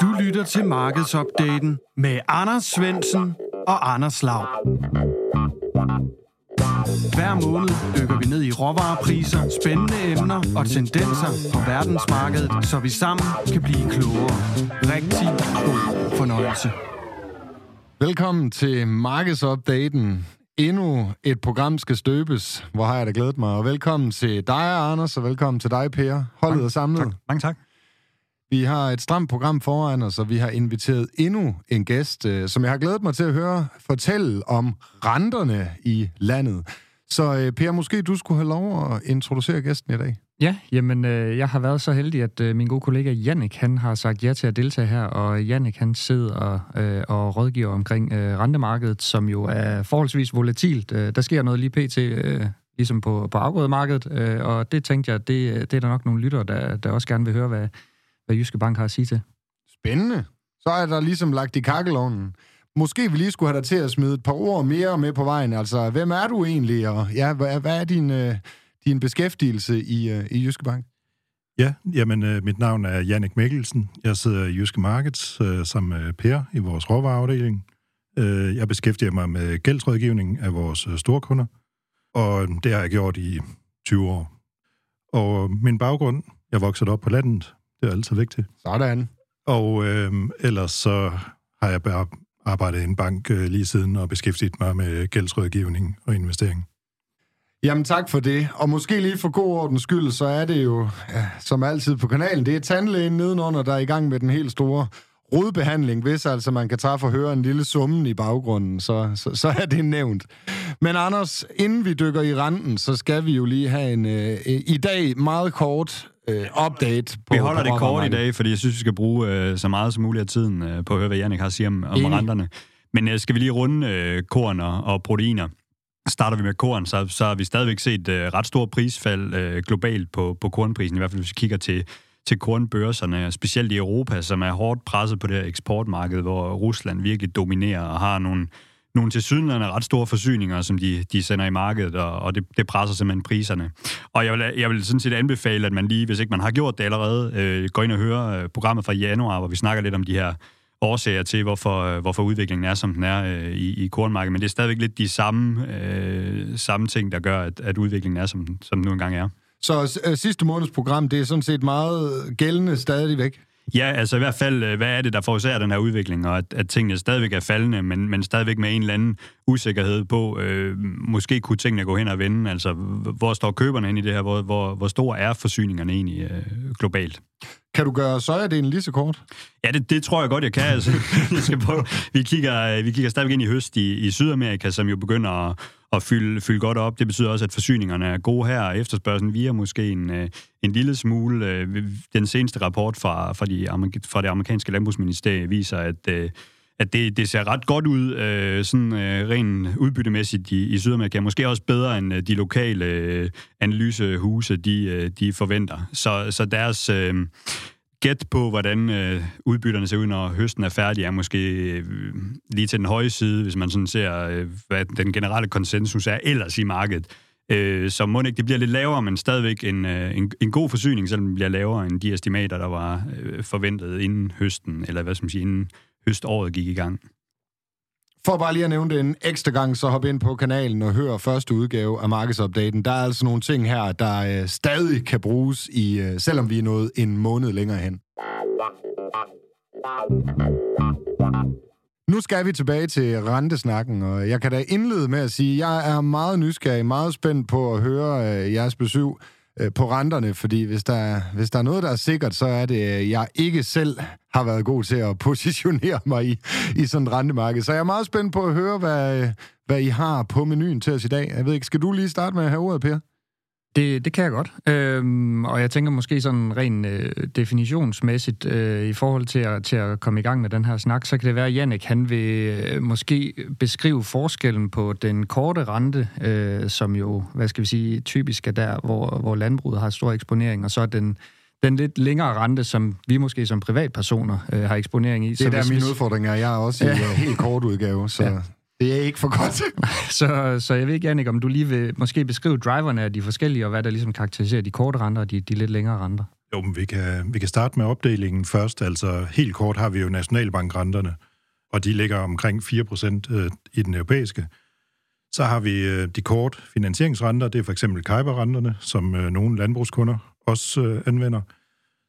Du lytter til Markedsopdaten med Anders Svensen og Anders Lav. Hver måned dykker vi ned i råvarepriser, spændende emner og tendenser på verdensmarkedet, så vi sammen kan blive klogere. Rigtig god fornøjelse. Velkommen til Markedsopdaten. Endnu et program skal støbes. Hvor har jeg da glædet mig. Og velkommen til dig, Anders, og velkommen til dig, Per. Holdet er samlet. Tak. Mange tak. Vi har et stramt program foran os, og vi har inviteret endnu en gæst, øh, som jeg har glædet mig til at høre fortælle om renterne i landet. Så øh, Per, måske du skulle have lov at introducere gæsten i dag. Ja, jamen øh, jeg har været så heldig, at øh, min gode kollega Jannik, han har sagt ja til at deltage her, og Jannik han sidder og, øh, og rådgiver omkring øh, rentemarkedet, som jo er forholdsvis volatilt. Øh, der sker noget lige pt. Øh, ligesom på, på afgrødemarkedet, øh, og det tænkte jeg, det, øh, det er der nok nogle lyttere, der, der også gerne vil høre, hvad, hvad Jyske Bank har at sige til. Spændende. Så er der ligesom lagt i kakkelovnen. Måske vi lige skulle have dig til at smide et par ord mere med på vejen. Altså, hvem er du egentlig, og ja, hvad, hvad er din, øh, din beskæftigelse i, øh, i Jyske Bank? Ja, jamen, øh, mit navn er Jannik Mikkelsen. Jeg sidder i Jyske Markets øh, som øh, Per i vores råvareafdeling. Øh, jeg beskæftiger mig med gældsrådgivning af vores øh, storkunder, og det har jeg gjort i 20 år. Og min baggrund, jeg voksede op på landet, det er altid vigtigt. Sådan. Og øh, ellers så har jeg bare arbejdet i en bank øh, lige siden og beskæftiget mig med gældsrådgivning og investering. Jamen tak for det. Og måske lige for god ordens skyld, så er det jo, ja, som altid på kanalen, det er tandlægen nedenunder, der er i gang med den helt store rodbehandling, hvis altså man kan træffe og høre en lille summen i baggrunden, så, så, så er det nævnt. Men Anders, inden vi dykker i renten, så skal vi jo lige have en øh, i dag meget kort øh, update. På, vi holder på det kort i dag, fordi jeg synes, vi skal bruge øh, så meget som muligt af tiden øh, på at høre, hvad Jannik har at sige om, om renterne. Men øh, skal vi lige runde øh, korn og, og proteiner? Starter vi med korn, så, så har vi stadigvæk set øh, ret stor prisfald øh, globalt på, på kornprisen, i hvert fald hvis vi kigger til, til kornbørserne, specielt i Europa, som er hårdt presset på det her eksportmarked, hvor Rusland virkelig dominerer og har nogle, nogle til ret store forsyninger, som de, de sender i markedet, og, og det, det presser simpelthen priserne. Og jeg vil, jeg vil sådan set anbefale, at man lige, hvis ikke man har gjort det allerede, øh, går ind og hører øh, programmet fra januar, hvor vi snakker lidt om de her årsager til, hvorfor, øh, hvorfor udviklingen er, som den er øh, i, i kornmarkedet. Men det er stadigvæk lidt de samme, øh, samme ting, der gør, at, at udviklingen er, som, som den nu engang er. Så øh, sidste måneds program, det er sådan set meget gældende stadigvæk? Ja, altså i hvert fald, øh, hvad er det, der forårsager den her udvikling, og at, at tingene stadigvæk er faldende, men, men stadigvæk med en eller anden usikkerhed på, øh, måske kunne tingene gå hen og vende, altså hvor står køberne ind i det her, hvor, hvor, hvor stor er forsyningerne egentlig øh, globalt? Kan du gøre sojadelen lige så kort? Ja, det, det tror jeg godt, jeg kan. Altså, jeg skal prøve. Vi, kigger, øh, vi kigger stadigvæk ind i høst i, i Sydamerika, som jo begynder at, at fylde, fylde godt op. Det betyder også, at forsyningerne er gode her, og efterspørgselen via måske en, øh, en lille smule. Øh, den seneste rapport fra, fra, de, fra det amerikanske landbrugsministerie viser, at øh, at det, det ser ret godt ud, øh, sådan øh, rent udbyttemæssigt i, i Sydamerika. Måske også bedre end øh, de lokale øh, analysehuse, de, øh, de forventer. Så, så deres øh, gæt på, hvordan øh, udbytterne ser ud, når høsten er færdig, er måske øh, lige til den høje side, hvis man sådan ser, øh, hvad den generelle konsensus er ellers i markedet. Øh, så må ikke det bliver lidt lavere, men stadigvæk en, øh, en, en god forsyning, selvom det bliver lavere end de estimater, der var øh, forventet inden høsten, eller hvad skal man sige, inden høståret gik i gang. For bare lige at nævne det en ekstra gang, så hop ind på kanalen og hør første udgave af markedsopdaten. Der er altså nogle ting her, der øh, stadig kan bruges, i, øh, selvom vi er nået en måned længere hen. Nu skal vi tilbage til rentesnakken, og jeg kan da indlede med at sige, at jeg er meget nysgerrig, meget spændt på at høre øh, jeres besøg øh, på renterne, fordi hvis der, hvis der er noget, der er sikkert, så er det, at jeg ikke selv har været god til at positionere mig i, i sådan et rentemarked. Så jeg er meget spændt på at høre, hvad, øh, hvad I har på menuen til os i dag. Jeg ved ikke, skal du lige starte med at have ordet, Per? Det, det kan jeg godt. Øhm, og jeg tænker måske sådan rent øh, definitionsmæssigt øh, i forhold til at, til at komme i gang med den her snak, så kan det være, at Jannik han vil øh, måske beskrive forskellen på den korte rente, øh, som jo, hvad skal vi sige, typisk er der, hvor, hvor landbruget har stor eksponering, og så den, den lidt længere rente, som vi måske som privatpersoner øh, har eksponering i. Det er der mine udfordringer. Jeg er også i ja. helt kort udgave, så... Ja. Det er ikke for godt. så, så jeg ved ikke, om du lige vil måske beskrive driverne af de forskellige, og hvad der ligesom karakteriserer de korte renter og de, de lidt længere renter. Jo, men vi kan, vi kan starte med opdelingen først. Altså helt kort har vi jo nationalbankrenterne, og de ligger omkring 4 procent øh, i den europæiske. Så har vi øh, de kort finansieringsrenter, det er for eksempel Kajber-renterne, som øh, nogle landbrugskunder også anvender.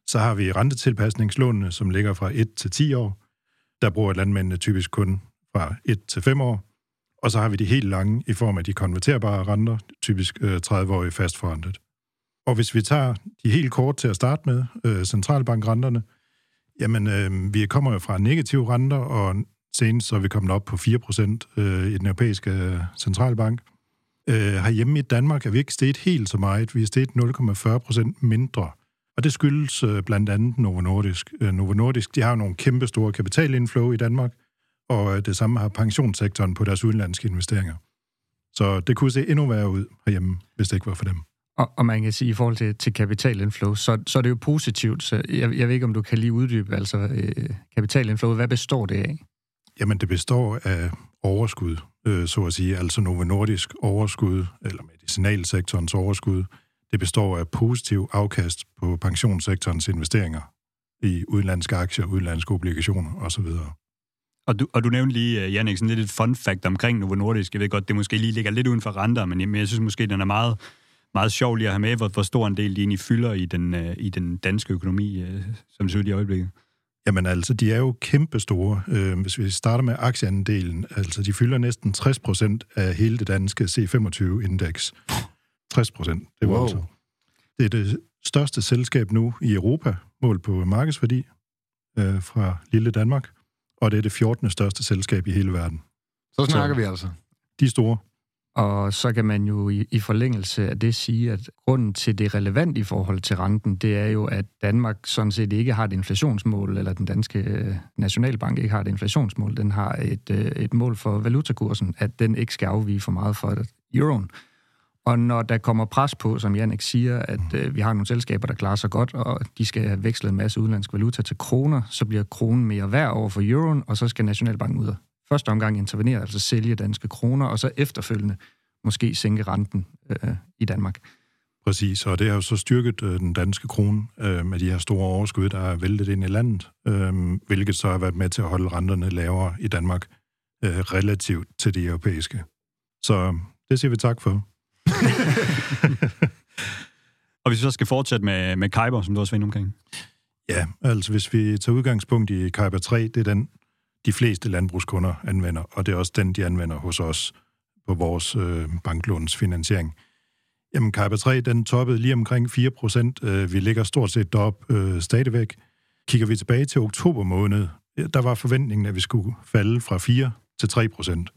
Så har vi rentetilpasningslånene, som ligger fra 1 til 10 år. Der bruger landmændene typisk kun fra 1 til 5 år. Og så har vi de helt lange i form af de konverterbare renter, typisk øh, 30-årige fastforrentet. Og hvis vi tager de helt kort til at starte med, øh, centralbankrenterne, jamen øh, vi kommer jo fra negative renter, og senest så er vi kommet op på 4% øh, i den europæiske øh, centralbank. Øh, herhjemme i Danmark er vi ikke steget helt så meget. Vi er steget 0,40% mindre. Og det skyldes øh, blandt andet Novo Nordisk. Øh, Novo Nordisk de har nogle kæmpe store kapitalinflow i Danmark, og øh, det samme har pensionssektoren på deres udenlandske investeringer. Så det kunne se endnu værre ud herhjemme, hvis det ikke var for dem. Og, og man kan sige, i forhold til, til kapitalinflow, så, så er det jo positivt. Så jeg, jeg ved ikke, om du kan lige uddybe, altså øh, kapitalinflow, hvad består det af? Jamen, det består af overskud, øh, så at sige, altså Novo Nordisk overskud, eller medicinalsektorens overskud. Det består af positiv afkast på pensionssektorens investeringer i udenlandske aktier, udenlandske obligationer osv. Og du, og du nævnte lige, uh, Jannik, sådan lidt et fun fact omkring Novo Nordisk. Jeg ved godt, det måske lige ligger lidt uden for renter, men jeg synes måske, den er meget meget sjovt lige at have med, hvor, hvor stor en del de egentlig fylder i den, uh, i den danske økonomi, uh, som det ser ud i øjeblikket. Jamen altså, de er jo kæmpe store. Uh, hvis vi starter med aktieandelen, altså de fylder næsten 60 procent af hele det danske C25-indeks. 60 procent, det var wow. altså. Det er det største selskab nu i Europa, målt på markedsværdi uh, fra lille Danmark, og det er det 14. største selskab i hele verden. Så snakker Så, vi altså. De er store. Og så kan man jo i, i forlængelse af det sige, at grunden til det relevant i forhold til renten, det er jo, at Danmark sådan set ikke har et inflationsmål, eller den danske øh, nationalbank ikke har et inflationsmål. Den har et, øh, et mål for valutakursen, at den ikke skal afvige for meget for euroen. Og når der kommer pres på, som Jannik siger, at øh, vi har nogle selskaber, der klarer sig godt, og de skal have vekslet en masse udenlandsk valuta til kroner, så bliver kronen mere værd over for euroen, og så skal Nationalbanken ud første omgang intervenere, altså sælge danske kroner, og så efterfølgende måske sænke renten øh, i Danmark. Præcis, og det har jo så styrket øh, den danske krone øh, med de her store overskud, der er væltet ind i landet, øh, hvilket så har været med til at holde renterne lavere i Danmark øh, relativt til de europæiske. Så øh, det siger vi tak for. og hvis vi så skal fortsætte med, med Kyber, som du også var omkring. Ja, altså hvis vi tager udgangspunkt i Kyber 3, det er den, de fleste landbrugskunder anvender, og det er også den, de anvender hos os på vores øh, banklånsfinansiering. Jamen, Kyber 3, den toppede lige omkring 4 procent. Øh, vi ligger stort set derop øh, stadigvæk. Kigger vi tilbage til oktober måned, der var forventningen, at vi skulle falde fra 4 til 3 procent.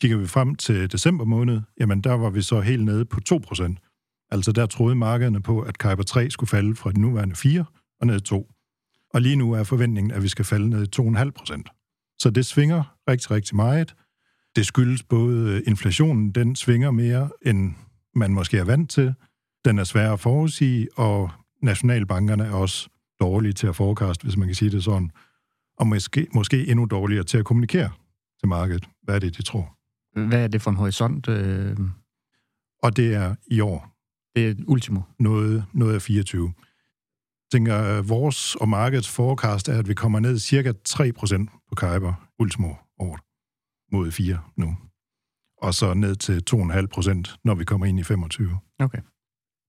Kigger vi frem til december måned, jamen der var vi så helt nede på 2%. Altså der troede markederne på, at Kaiba 3 skulle falde fra de nuværende 4 og ned til 2. Og lige nu er forventningen, at vi skal falde ned 2,5 procent. Så det svinger rigtig, rigtig meget. Det skyldes både øh, inflationen, den svinger mere, end man måske er vant til. Den er svær at forudsige, og nationalbankerne er også dårlige til at forecast, hvis man kan sige det sådan. Og måske, måske endnu dårligere til at kommunikere til markedet. Hvad er det, de tror? Hvad er det for en horisont? Øh... Og det er i år. Det er ultimo. Noget, noget af 24. Jeg tænker, vores og markedets forecast er, at vi kommer ned cirka 3% på Kajber ultimo året mod 4 nu. Og så ned til 2,5 procent, når vi kommer ind i 25. Okay.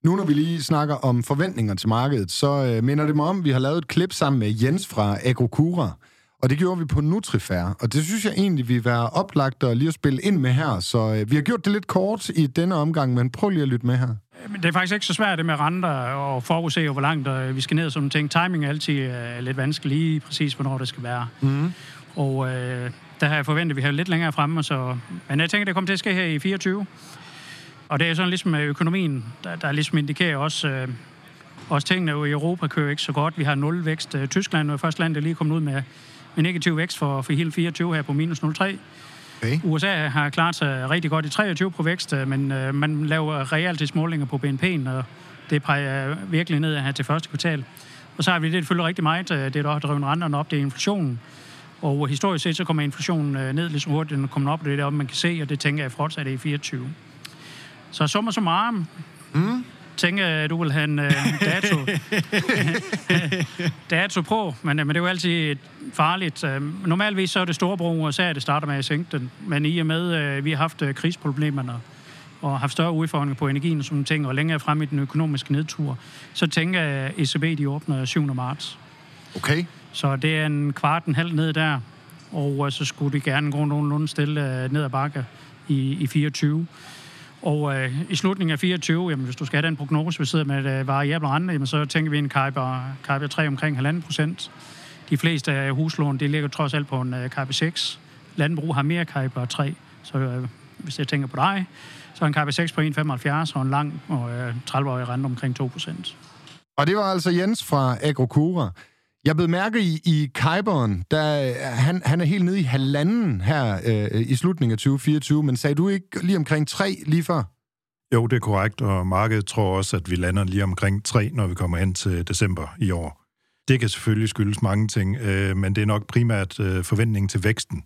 Nu når vi lige snakker om forventninger til markedet, så øh, minder det mig om, at vi har lavet et klip sammen med Jens fra Agrokura. Og det gjorde vi på Nutrifair, og det synes jeg egentlig, vi var oplagt at lige at spille ind med her. Så øh, vi har gjort det lidt kort i denne omgang, men prøv lige at lytte med her. Det er faktisk ikke så svært det med renter og forudse, hvor langt øh, vi skal ned og sådan ting. Timing er altid øh, lidt vanskelig, lige præcis hvornår det skal være. Mm. Og øh, der har jeg forventet, at vi har lidt længere fremme. Så, men jeg tænker, det kommer til at ske her i 24. Og det er sådan ligesom økonomien, der, der ligesom indikerer også, øh, også tingene jo i Europa kører ikke så godt. Vi har nul vækst. Øh, Tyskland er første land, der lige kommet ud med, med negativ vækst for, for hele 24 her på minus 0,3. Okay. USA har klaret sig rigtig godt i 23 på vækst, øh, men øh, man laver realtidsmålinger på BNP'en, og det peger virkelig ned her til første kvartal. Og så har vi det selvfølgelig rigtig meget, øh, det der har drevet renterne op, det er inflationen. Og historisk set, så kommer inflationen øh, ned lidt så hurtigt, den kommer op det der, man kan se, og det tænker jeg fortsat i 24. Så summa summarum, mm. Tænke, at du vil have en uh, dato, dato på, men, men det er jo altid farligt. Uh, normalvis så er det storebror USA, det starter med at sænke den, men i og med, uh, vi har haft uh, krigsproblemerne, og haft større udfordringer på energien og sådan ting, og længere frem i den økonomiske nedtur, så tænker jeg, at ECB de åbner 7. marts. Okay. Så det er en kvart, en halv ned der, og så skulle de gerne gå nogenlunde stille ned ad bakke i, i 24. Og øh, i slutningen af 24, jamen, hvis du skal have den prognose, vi sidder med øh, variabel rente, jamen, så tænker vi en Kajber, Kajber 3 omkring 1,5 procent. De fleste af huslån, det ligger trods alt på en øh, Kajber 6. Landbrug har mere Kajber 3, så øh, hvis jeg tænker på dig, så en Kajber 6 på 1,75 og en lang og øh, 30-årig rente omkring 2 procent. Og det var altså Jens fra Agrokura. Jeg blev mærke i, i Kyberen, der øh, han, han er helt nede i halvanden her øh, i slutningen af 2024, men sagde du ikke lige omkring tre lige før? Jo, det er korrekt, og markedet tror også, at vi lander lige omkring 3, når vi kommer hen til december i år. Det kan selvfølgelig skyldes mange ting, øh, men det er nok primært øh, forventningen til væksten.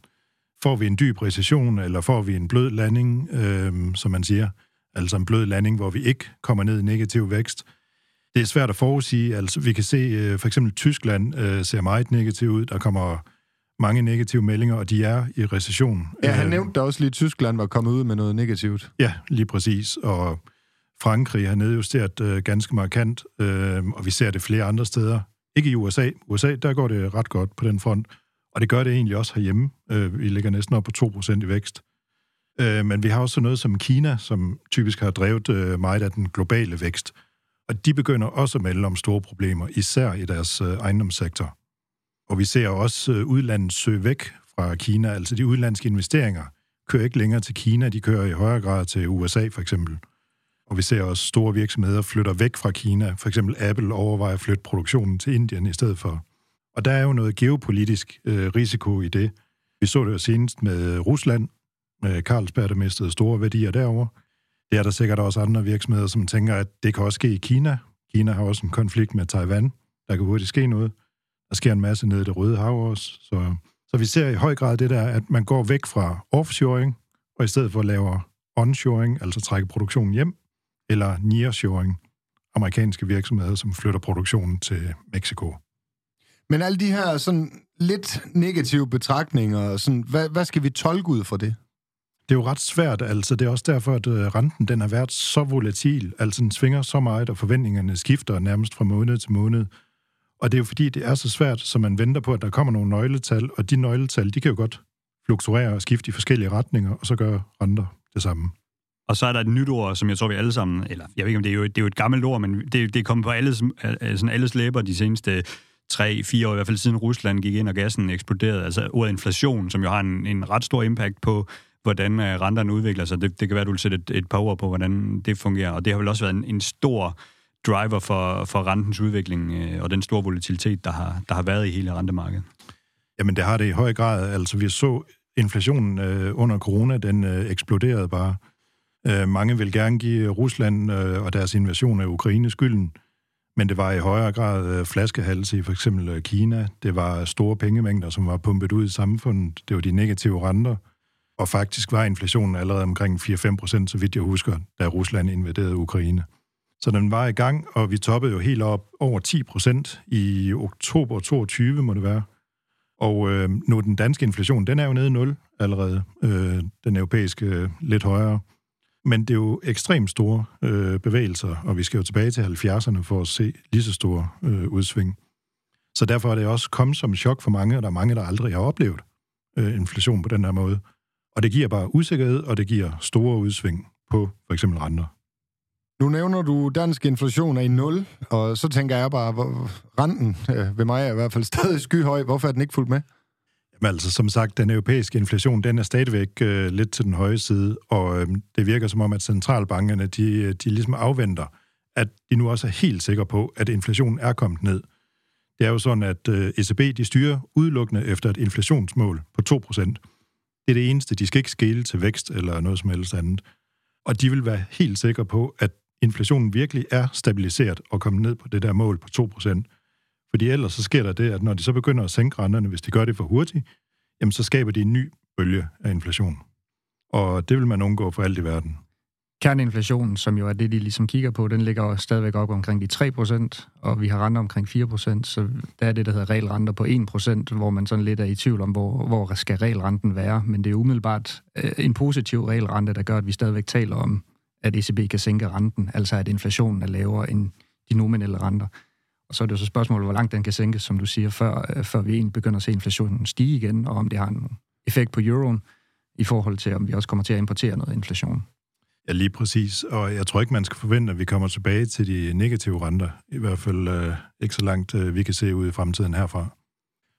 Får vi en dyb recession, eller får vi en blød landing, øh, som man siger, altså en blød landing, hvor vi ikke kommer ned i negativ vækst, det er svært at forudsige. Altså, vi kan se, øh, for eksempel Tyskland øh, ser meget negativt ud. Der kommer mange negative meldinger, og de er i recession. Ja, han øh, nævnte da også lige, at Tyskland var kommet ud med noget negativt. Ja, lige præcis. Og Frankrig har nedjusteret øh, ganske markant, øh, og vi ser det flere andre steder. Ikke i USA. USA, der går det ret godt på den front, og det gør det egentlig også herhjemme. Øh, vi ligger næsten op på 2% i vækst. Øh, men vi har også noget som Kina, som typisk har drevet øh, meget af den globale vækst. Og de begynder også at melde om store problemer, især i deres øh, ejendomssektor. Og vi ser også øh, udlandet søge væk fra Kina, altså de udlandske investeringer kører ikke længere til Kina, de kører i højere grad til USA for eksempel. Og vi ser også store virksomheder flytter væk fra Kina. For eksempel Apple overvejer at flytte produktionen til Indien i stedet for. Og der er jo noget geopolitisk øh, risiko i det. Vi så det jo senest med Rusland, øh, med Carlsberg, der mistede store værdier derover. Det er der sikkert også andre virksomheder, som tænker, at det kan også ske i Kina. Kina har også en konflikt med Taiwan. Der kan hurtigt ske noget. Der sker en masse nede i det røde hav også. Så, så vi ser i høj grad det der, at man går væk fra offshoring, og i stedet for laver onshoring, altså trække produktionen hjem, eller nearshoring, amerikanske virksomheder, som flytter produktionen til Mexico. Men alle de her sådan lidt negative betragtninger, sådan, hvad, hvad skal vi tolke ud fra det? Det er jo ret svært, altså det er også derfor, at øh, renten den har været så volatil, altså den svinger så meget, og forventningerne skifter nærmest fra måned til måned. Og det er jo fordi, det er så svært, så man venter på, at der kommer nogle nøgletal, og de nøgletal, de kan jo godt fluktuere og skifte i forskellige retninger, og så gør renter det samme. Og så er der et nyt ord, som jeg tror, vi alle sammen, eller jeg ved ikke, om det er jo, det er jo et gammelt ord, men det, det er kommet på alles, sådan alles læber de seneste tre, fire år, i hvert fald siden Rusland gik ind, og gassen eksploderede. Altså ordet inflation, som jo har en, en ret stor impact på hvordan øh, renterne udvikler sig. Det, det kan være, at du vil sætte et, et par ord på, hvordan det fungerer. Og det har vel også været en, en stor driver for, for rentens udvikling øh, og den store volatilitet, der har, der har været i hele rentemarkedet. Jamen, det har det i høj grad. Altså, vi så inflationen øh, under corona, den øh, eksploderede bare. Øh, mange vil gerne give Rusland øh, og deres invasion af Ukraine skylden, men det var i højere grad øh, flaskehals i for eksempel øh, Kina. Det var store pengemængder, som var pumpet ud i samfundet. Det var de negative renter. Og faktisk var inflationen allerede omkring 4-5 procent, så vidt jeg husker, da Rusland invaderede Ukraine. Så den var i gang, og vi toppede jo helt op over 10 procent i oktober 22, må det være. Og øh, nu den danske inflation, den er jo nede i 0 allerede. Øh, den europæiske øh, lidt højere. Men det er jo ekstremt store øh, bevægelser, og vi skal jo tilbage til 70'erne for at se lige så store øh, udsving. Så derfor er det også kommet som et chok for mange, og der er mange, der aldrig har oplevet øh, inflation på den her måde. Og det giver bare usikkerhed, og det giver store udsving på for eksempel renter. Nu nævner du, dansk inflation er i nul, og så tænker jeg bare, hvor renten øh, ved mig er i hvert fald stadig skyhøj. Hvorfor er den ikke fuldt med? Jamen altså, som sagt, den europæiske inflation, den er stadigvæk øh, lidt til den høje side, og øh, det virker som om, at centralbankerne, de, de ligesom afventer, at de nu også er helt sikre på, at inflationen er kommet ned. Det er jo sådan, at øh, ECB, de styrer udelukkende efter et inflationsmål på 2 procent. Det er det eneste. De skal ikke skæle til vækst eller noget som helst andet. Og de vil være helt sikre på, at inflationen virkelig er stabiliseret og kommet ned på det der mål på 2%. Fordi ellers så sker der det, at når de så begynder at sænke renterne, hvis de gør det for hurtigt, jamen så skaber de en ny bølge af inflation. Og det vil man undgå for alt i verden. Kerneinflationen, som jo er det, de ligesom kigger på, den ligger jo stadigvæk op omkring de 3% og vi har renter omkring 4% så der er det, der hedder regelrenter på 1% hvor man sådan lidt er i tvivl om, hvor, hvor skal regelrenten være. Men det er umiddelbart øh, en positiv regelrente, der gør, at vi stadigvæk taler om, at ECB kan sænke renten, altså at inflationen er lavere end de nominelle renter. Og så er det jo så spørgsmålet, hvor langt den kan sænkes, som du siger, før, øh, før vi egentlig begynder at se inflationen stige igen, og om det har en effekt på euroen i forhold til, om vi også kommer til at importere noget inflation. Ja, lige præcis. Og jeg tror ikke, man skal forvente, at vi kommer tilbage til de negative renter. I hvert fald øh, ikke så langt, øh, vi kan se ud i fremtiden herfra.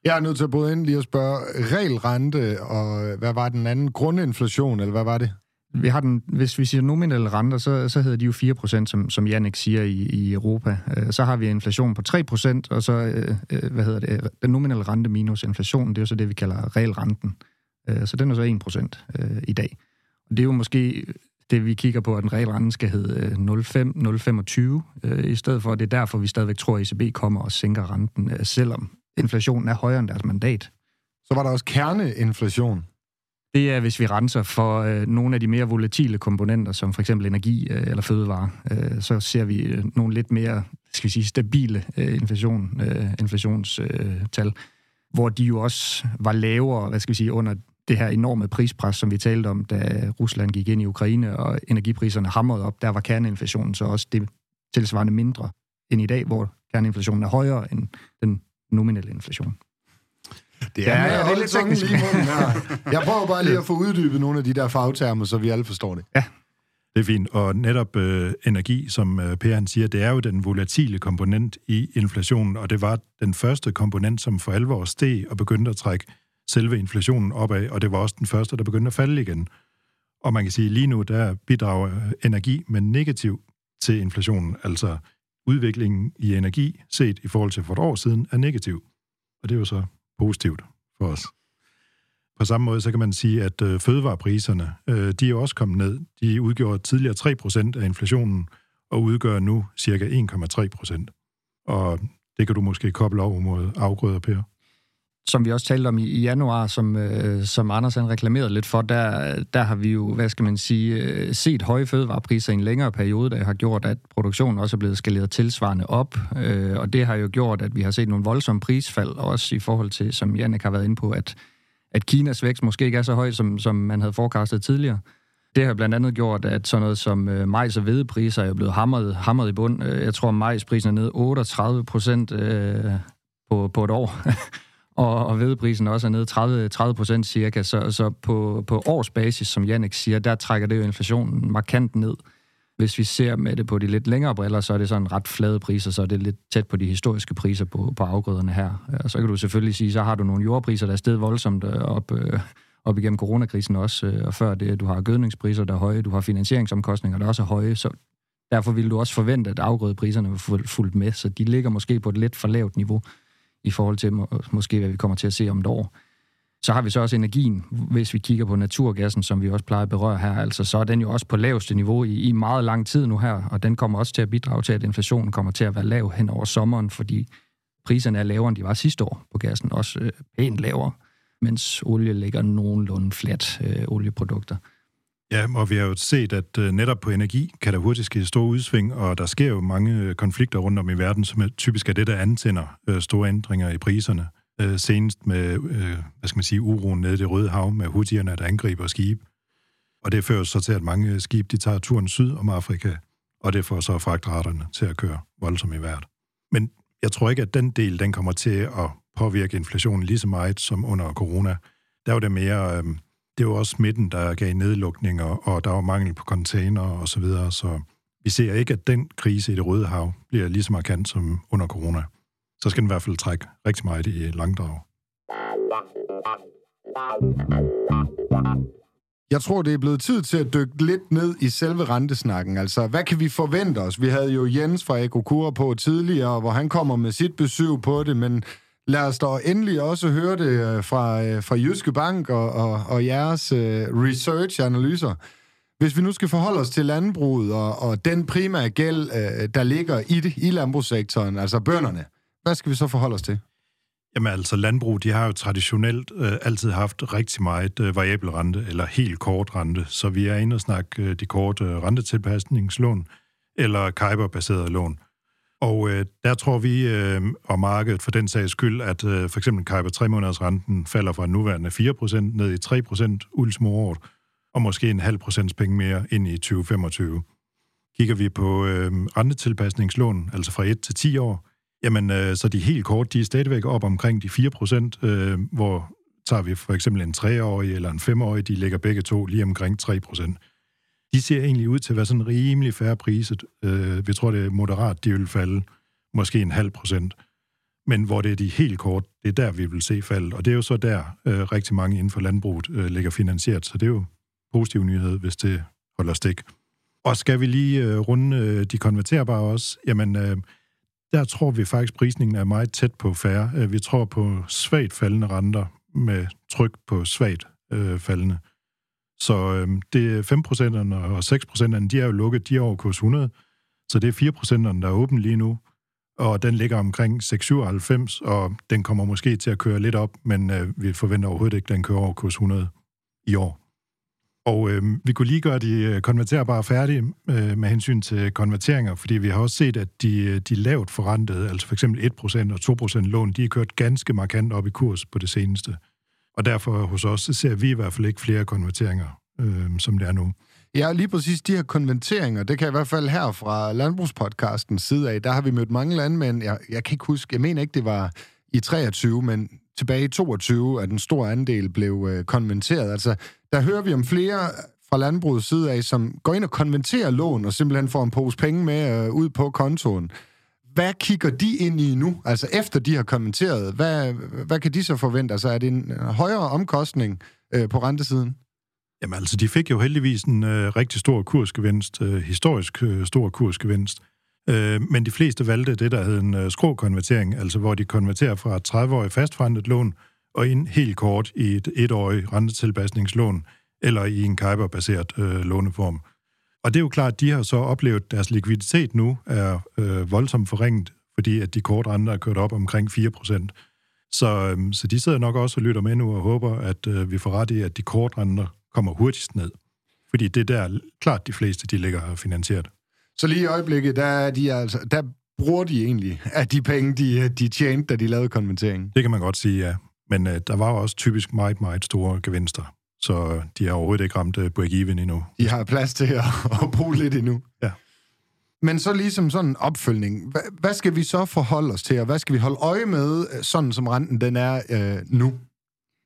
Jeg er nødt til at bryde ind lige og spørge, regelrente og hvad var den anden? Grundinflation, eller hvad var det? Vi har den, hvis vi siger nominelle renter, så, så hedder de jo 4%, som, som Jannik siger i, i Europa. Øh, så har vi inflation på 3%, og så, øh, øh, hvad hedder det, den nominelle rente minus inflationen, det er jo så det, vi kalder realrenten. Øh, så den er så 1% øh, i dag. Det er jo måske det, vi kigger på, at den regelrente skal hedde 0,5-0,25, øh, i stedet for, det er derfor, vi stadigvæk tror, at ECB kommer og sænker renten, øh, selvom inflationen er højere end deres mandat. Så var der også kerneinflation. Det er, hvis vi renser for øh, nogle af de mere volatile komponenter, som for eksempel energi øh, eller fødevare, øh, så ser vi øh, nogle lidt mere skal vi sige, stabile øh, inflation, øh, inflationstal, øh, hvor de jo også var lavere, hvad skal vi sige, under det her enorme prispres, som vi talte om, da Rusland gik ind i Ukraine, og energipriserne hamrede op, der var kerneinflationen så også det tilsvarende mindre end i dag, hvor kerneinflationen er højere end den nominelle inflation. Det er, ja, ja, det er lidt teknisk. Lige her. Jeg prøver bare lige at få uddybet nogle af de der fagtermer, så vi alle forstår det. Ja. Det er fint. Og netop øh, energi, som øh, Per han siger, det er jo den volatile komponent i inflationen, og det var den første komponent, som for alvor steg og begyndte at trække selve inflationen opad, og det var også den første, der begyndte at falde igen. Og man kan sige, at lige nu der bidrager energi med negativ til inflationen, altså udviklingen i energi set i forhold til for et år siden er negativ. Og det er jo så positivt for os. På samme måde så kan man sige, at øh, fødevarepriserne, øh, de er også kommet ned. De udgjorde tidligere 3% af inflationen, og udgør nu cirka 1,3%. Og det kan du måske koble over mod afgrøder, Per som vi også talte om i, i januar, som, øh, som Anders han reklamerede lidt for, der, der har vi jo, hvad skal man sige, øh, set høje fødevarepriser i en længere periode, der har gjort, at produktionen også er blevet skaleret tilsvarende op, øh, og det har jo gjort, at vi har set nogle voldsomme prisfald, også i forhold til, som Jannik har været inde på, at, at Kinas vækst måske ikke er så høj, som, som man havde forecastet tidligere. Det har blandt andet gjort, at sådan noget som øh, majs- og hvedepriser er blevet hamret, hamret i bund. Øh, jeg tror, majsprisen er ned 38 procent øh, på, på et år. og, og vedprisen også er nede 30, 30 procent cirka. Så, så på, på årsbasis, som Jannik siger, der trækker det jo inflationen markant ned. Hvis vi ser med det på de lidt længere briller, så er det sådan ret flade priser, så er det lidt tæt på de historiske priser på, på afgrøderne her. Og så kan du selvfølgelig sige, så har du nogle jordpriser, der er steget voldsomt øh, op, øh, op igennem coronakrisen også, øh, og før det, du har gødningspriser, der er høje, du har finansieringsomkostninger, der også er høje, så derfor vil du også forvente, at afgrødepriserne vil fuldt med, så de ligger måske på et lidt for lavt niveau i forhold til må, måske, hvad vi kommer til at se om et år. Så har vi så også energien, hvis vi kigger på naturgassen, som vi også plejer at berøre her, altså så er den jo også på laveste niveau i, i meget lang tid nu her, og den kommer også til at bidrage til, at inflationen kommer til at være lav hen over sommeren, fordi priserne er lavere, end de var sidste år på gassen, også øh, pænt lavere, mens olie ligger nogenlunde flat øh, olieprodukter. Ja, og vi har jo set, at øh, netop på energi kan der hurtigt ske store udsving, og der sker jo mange øh, konflikter rundt om i verden, som er typisk er det, der antænder øh, store ændringer i priserne. Senest med, hvad skal man sige, uroen nede i det Røde Hav med hutierne, der angriber skibe. Og det fører så til, at mange skibe de tager turen syd om Afrika, og det får så fragtraterne til at køre voldsomt i vejret. Men jeg tror ikke, at den del den kommer til at påvirke inflationen lige så meget som under corona. Der var det mere... Øh, det var også smitten, der gav nedlukninger, og der var mangel på container og så videre, så vi ser ikke, at den krise i det Røde Hav bliver lige så markant som under corona. Så skal den i hvert fald trække rigtig meget i langdrag. Jeg tror, det er blevet tid til at dykke lidt ned i selve rentesnakken. Altså, hvad kan vi forvente os? Vi havde jo Jens fra Ekokura på tidligere, hvor han kommer med sit besøg på det, men Lad os da endelig også høre det øh, fra, øh, fra Jyske Bank og, og, og jeres øh, research-analyser. Hvis vi nu skal forholde os til landbruget og, og den primære gæld, der ligger i, det, i landbrugssektoren, altså bønderne, hvad skal vi så forholde os til? Jamen altså, landbrug, de har jo traditionelt øh, altid haft rigtig meget øh, variabel rente, eller helt kort rente, så vi er inde og snakke øh, de korte øh, rentetilpasningslån, eller kajberbaserede lån. Og øh, der tror vi, øh, og markedet for den sags skyld, at øh, for eksempel Kajper 3 måneders renten falder fra nuværende 4% ned i 3% ultimo året, og måske en halv procents penge mere ind i 2025. Kigger vi på øh, rentetilpasningslån, altså fra 1 til 10 år, jamen øh, så de helt kort, de er stadigvæk op omkring de 4%, øh, hvor tager vi for eksempel en 3-årig eller en 5-årig, de ligger begge to lige omkring 3%. De ser egentlig ud til at være sådan rimelig færre priset. Øh, vi tror, det er moderat, de vil falde måske en halv procent. Men hvor det er de helt kort, det er der, vi vil se faldet. Og det er jo så der, øh, rigtig mange inden for landbruget øh, ligger finansieret. Så det er jo positiv nyhed, hvis det holder stik. Og skal vi lige øh, runde øh, de konverterbare også? Jamen, øh, der tror vi faktisk, at prisningen er meget tæt på færre. Øh, vi tror på svagt faldende renter med tryk på svagt øh, faldende. Så øh, det er 5%'erne og 6%'erne, de er jo lukket, de er over kurs 100. Så det er 4%'erne, der er åbent lige nu. Og den ligger omkring 6,97, og den kommer måske til at køre lidt op, men øh, vi forventer overhovedet ikke, at den kører over kurs 100 i år. Og øh, vi kunne lige gøre de øh, konverterbare færdige øh, med hensyn til konverteringer, fordi vi har også set, at de, øh, de lavt forrentede, altså for eksempel 1% og 2% lån, de er kørt ganske markant op i kurs på det seneste. Og derfor hos os så ser vi i hvert fald ikke flere konverteringer, øh, som det er nu. Ja, lige præcis de her konverteringer, det kan jeg i hvert fald her fra Landbrugspodcastens side af, der har vi mødt mange landmænd, jeg, jeg kan ikke huske, jeg mener ikke, det var i 23, men tilbage i 22, at en stor andel blev øh, konverteret. Altså, der hører vi om flere fra landbrugets side af, som går ind og konverterer lån og simpelthen får en pose penge med øh, ud på kontoen. Hvad kigger de ind i nu? Altså efter de har kommenteret, hvad, hvad kan de så forvente? Altså er det en øh, højere omkostning øh, på rentesiden? Jamen altså, de fik jo heldigvis en øh, rigtig stor kursgevinst, øh, historisk øh, stor kursgevinst. Øh, men de fleste valgte det, der hed en øh, skråkonvertering, altså hvor de konverterer fra et 30-årigt fastforrentet lån og ind helt kort i et etårigt rentetilpasningslån eller i en Kuiper-baseret øh, låneform. Og det er jo klart, at de har så oplevet, at deres likviditet nu er øh, voldsomt forringet, fordi at de korte renter er kørt op omkring 4 procent. Så, øh, så de sidder nok også og lytter med nu og håber, at øh, vi får ret i, at de korte renter kommer hurtigst ned. Fordi det er der klart de fleste, de ligger finansieret. Så lige i øjeblikket, der, er de altså, der bruger de egentlig af de penge, de, de tjente, da de lavede konverteringen? Det kan man godt sige, ja. Men uh, der var også typisk meget, meget store gevinster. Så de har overhovedet ikke ramt uh, break-even endnu. De har plads til at, at bruge lidt endnu. Ja. Men så ligesom sådan en opfølgning. Hvad, skal vi så forholde os til, og hvad skal vi holde øje med, sådan som renten den er øh, nu?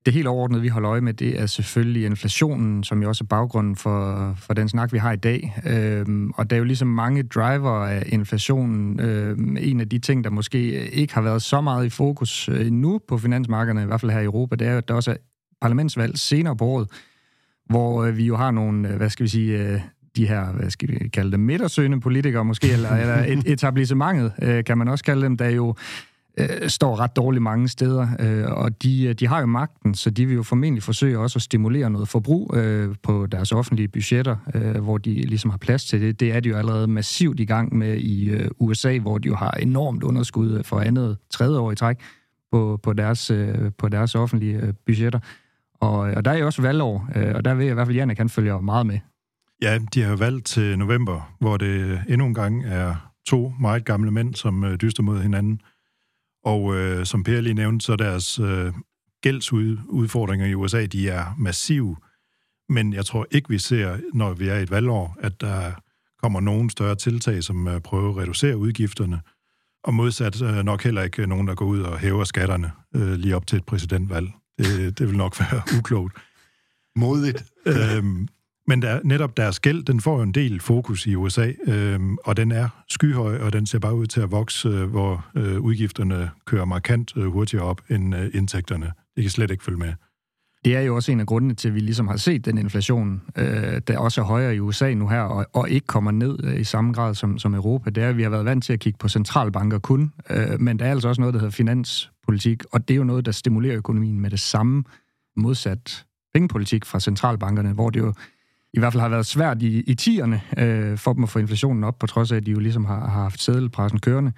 Det helt overordnede, vi holder øje med, det er selvfølgelig inflationen, som jo også er baggrunden for, for den snak, vi har i dag. Øhm, og der er jo ligesom mange driver af inflationen. Øhm, en af de ting, der måske ikke har været så meget i fokus øh, nu på finansmarkederne, i hvert fald her i Europa, det er jo, at der også er parlamentsvalg senere på året, hvor øh, vi jo har nogle, øh, hvad skal vi sige, øh, de her, hvad skal vi kalde dem, midtersøgende politikere måske, eller, eller et, etablissementet, øh, kan man også kalde dem, der jo øh, står ret dårligt mange steder, øh, og de, øh, de har jo magten, så de vil jo formentlig forsøge også at stimulere noget forbrug øh, på deres offentlige budgetter, øh, hvor de ligesom har plads til det. Det er de jo allerede massivt i gang med i øh, USA, hvor de jo har enormt underskud for andet tredje år i træk på, på, deres, øh, på deres offentlige øh, budgetter. Og, øh, og der er jo også valgår, øh, og der ved jeg i hvert fald Janne kan følge meget med. Ja, de har valgt til november, hvor det endnu en gang er to meget gamle mænd, som øh, dyster mod hinanden. Og øh, som Per lige nævnte, så deres øh, gældsudfordringer i USA, de er massive. Men jeg tror ikke, vi ser, når vi er i et valgår, at der kommer nogen større tiltag, som øh, prøver at reducere udgifterne. Og modsat øh, nok heller ikke nogen, der går ud og hæver skatterne øh, lige op til et præsidentvalg. Det, det vil nok være uklogt. Modigt. øhm, men der, netop deres gæld, den får jo en del fokus i USA, øh, og den er skyhøj, og den ser bare ud til at vokse, øh, hvor øh, udgifterne kører markant øh, hurtigere op end øh, indtægterne. Det kan slet ikke følge med. Det er jo også en af grundene til, at vi ligesom har set den inflation, øh, der også er højere i USA nu her, og, og ikke kommer ned øh, i samme grad som, som Europa. Det er, at vi har været vant til at kigge på centralbanker kun, øh, men der er altså også noget, der hedder finanspolitik, og det er jo noget, der stimulerer økonomien med det samme modsat pengepolitik fra centralbankerne, hvor det jo i hvert fald har været svært i, i tierne øh, for dem at få inflationen op, på trods af, at de jo ligesom har, har haft sædelpressen kørende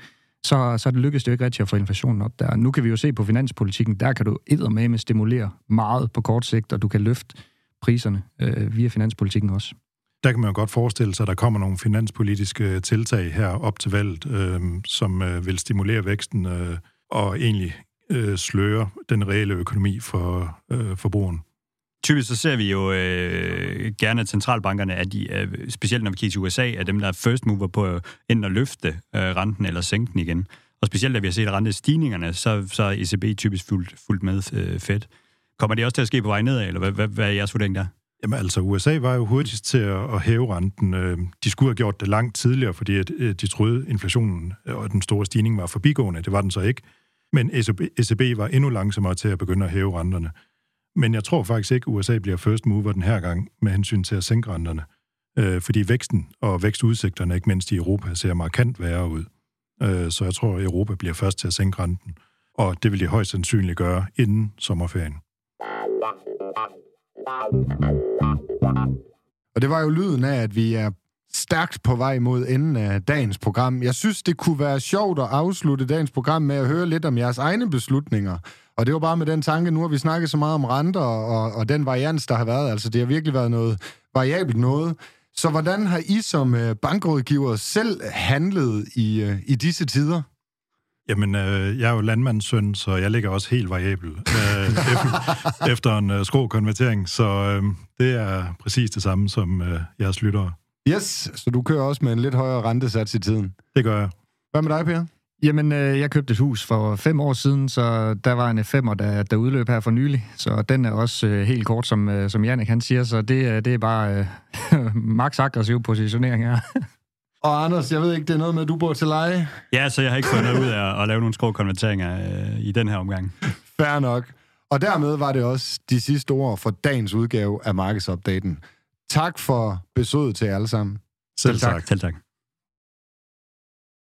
så, så det lykkedes det jo ikke rigtigt at få inflationen op der. Nu kan vi jo se på finanspolitikken, der kan du med stimulere meget på kort sigt, og du kan løfte priserne øh, via finanspolitikken også. Der kan man jo godt forestille sig, at der kommer nogle finanspolitiske øh, tiltag her op til valget, øh, som øh, vil stimulere væksten øh, og egentlig øh, sløre den reelle økonomi for øh, forbrugeren. Typisk så ser vi jo øh, gerne, at centralbankerne, er de, øh, specielt når vi kigger til USA, er dem, der er first mover på øh, enten at løfte øh, renten eller sænke den igen. Og specielt, da vi har set rentestigningerne, så, så er ECB typisk fuldt, fuldt med øh, fedt. Kommer det også til at ske på vej nedad, eller hvad, hvad, hvad er jeres vurdering der? Jamen altså, USA var jo hurtigst til at, at hæve renten. Øh, de skulle have gjort det langt tidligere, fordi at, øh, de troede, inflationen og den store stigning var forbigående. Det var den så ikke. Men ECB, ECB var endnu langsommere til at begynde at hæve renterne. Men jeg tror faktisk ikke, at USA bliver first mover den her gang med hensyn til at sænke renterne. Øh, fordi væksten og vækstudsigterne, ikke mindst i Europa, ser markant værre ud. Øh, så jeg tror, at Europa bliver først til at sænke renten. Og det vil de højst sandsynligt gøre inden sommerferien. Og det var jo lyden af, at vi er stærkt på vej mod enden af dagens program. Jeg synes, det kunne være sjovt at afslutte dagens program med at høre lidt om jeres egne beslutninger. Og det var bare med den tanke, nu har vi snakket så meget om renter og, og den varians, der har været. Altså, det har virkelig været noget variabelt noget. Så hvordan har I som øh, bankrådgiver selv handlet i, øh, i disse tider? Jamen, øh, jeg er jo landmandssøn, så jeg ligger også helt variabel øh, efter, efter en øh, skrokonvertering, så øh, det er præcis det samme som øh, jeres lyttere. Yes, så du kører også med en lidt højere rentesats i tiden? Det gør jeg. Hvad med dig, Per? Jamen, øh, jeg købte et hus for fem år siden, så der var en femmer, der, der udløb her for nylig. Så den er også øh, helt kort, som, øh, som Jannik han siger, så det, det er bare øh, max aggressiv positionering her. Og Anders, jeg ved ikke, det er noget med, at du bor til leje? Ja, så jeg har ikke fået noget ud af at lave nogle skrogkonverteringer øh, i den her omgang. Fair nok. Og dermed var det også de sidste ord for dagens udgave af Markedsopdaten. Tak for besøget til jer alle sammen. Selv tak. Selv tak.